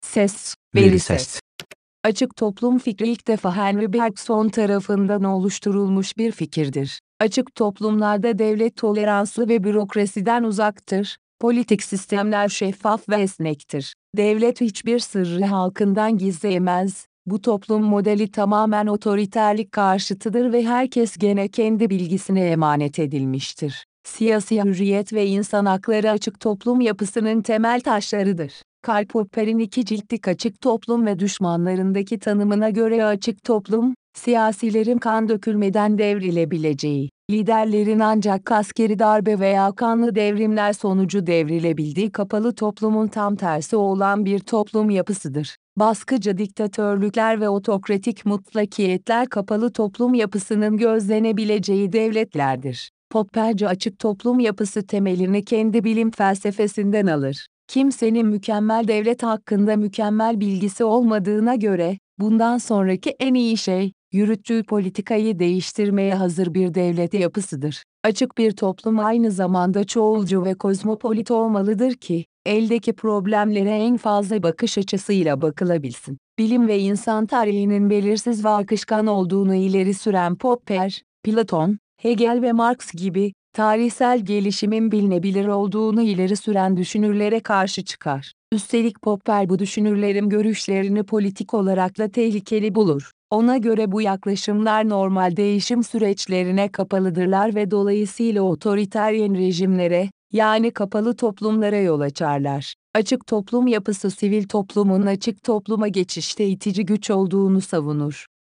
Ses, veri ses. Açık toplum fikri ilk defa Henry Bergson tarafından oluşturulmuş bir fikirdir. Açık toplumlarda devlet toleranslı ve bürokrasiden uzaktır. Politik sistemler şeffaf ve esnektir. Devlet hiçbir sırrı halkından gizleyemez. Bu toplum modeli tamamen otoriterlik karşıtıdır ve herkes gene kendi bilgisine emanet edilmiştir. Siyasi hürriyet ve insan hakları açık toplum yapısının temel taşlarıdır. Karl Popper'in iki ciltlik açık toplum ve düşmanlarındaki tanımına göre açık toplum, siyasilerin kan dökülmeden devrilebileceği, liderlerin ancak askeri darbe veya kanlı devrimler sonucu devrilebildiği kapalı toplumun tam tersi olan bir toplum yapısıdır. Baskıcı diktatörlükler ve otokratik mutlakiyetler kapalı toplum yapısının gözlenebileceği devletlerdir. Popperci açık toplum yapısı temelini kendi bilim felsefesinden alır. Kimsenin mükemmel devlet hakkında mükemmel bilgisi olmadığına göre, bundan sonraki en iyi şey, yürüttüğü politikayı değiştirmeye hazır bir devlet yapısıdır. Açık bir toplum aynı zamanda çoğulcu ve kozmopolit olmalıdır ki, eldeki problemlere en fazla bakış açısıyla bakılabilsin. Bilim ve insan tarihinin belirsiz ve akışkan olduğunu ileri süren Popper, Platon, Hegel ve Marx gibi, tarihsel gelişimin bilinebilir olduğunu ileri süren düşünürlere karşı çıkar. Üstelik Popper bu düşünürlerin görüşlerini politik olarak da tehlikeli bulur. Ona göre bu yaklaşımlar normal değişim süreçlerine kapalıdırlar ve dolayısıyla otoriteryen rejimlere, yani kapalı toplumlara yol açarlar. Açık toplum yapısı sivil toplumun açık topluma geçişte itici güç olduğunu savunur.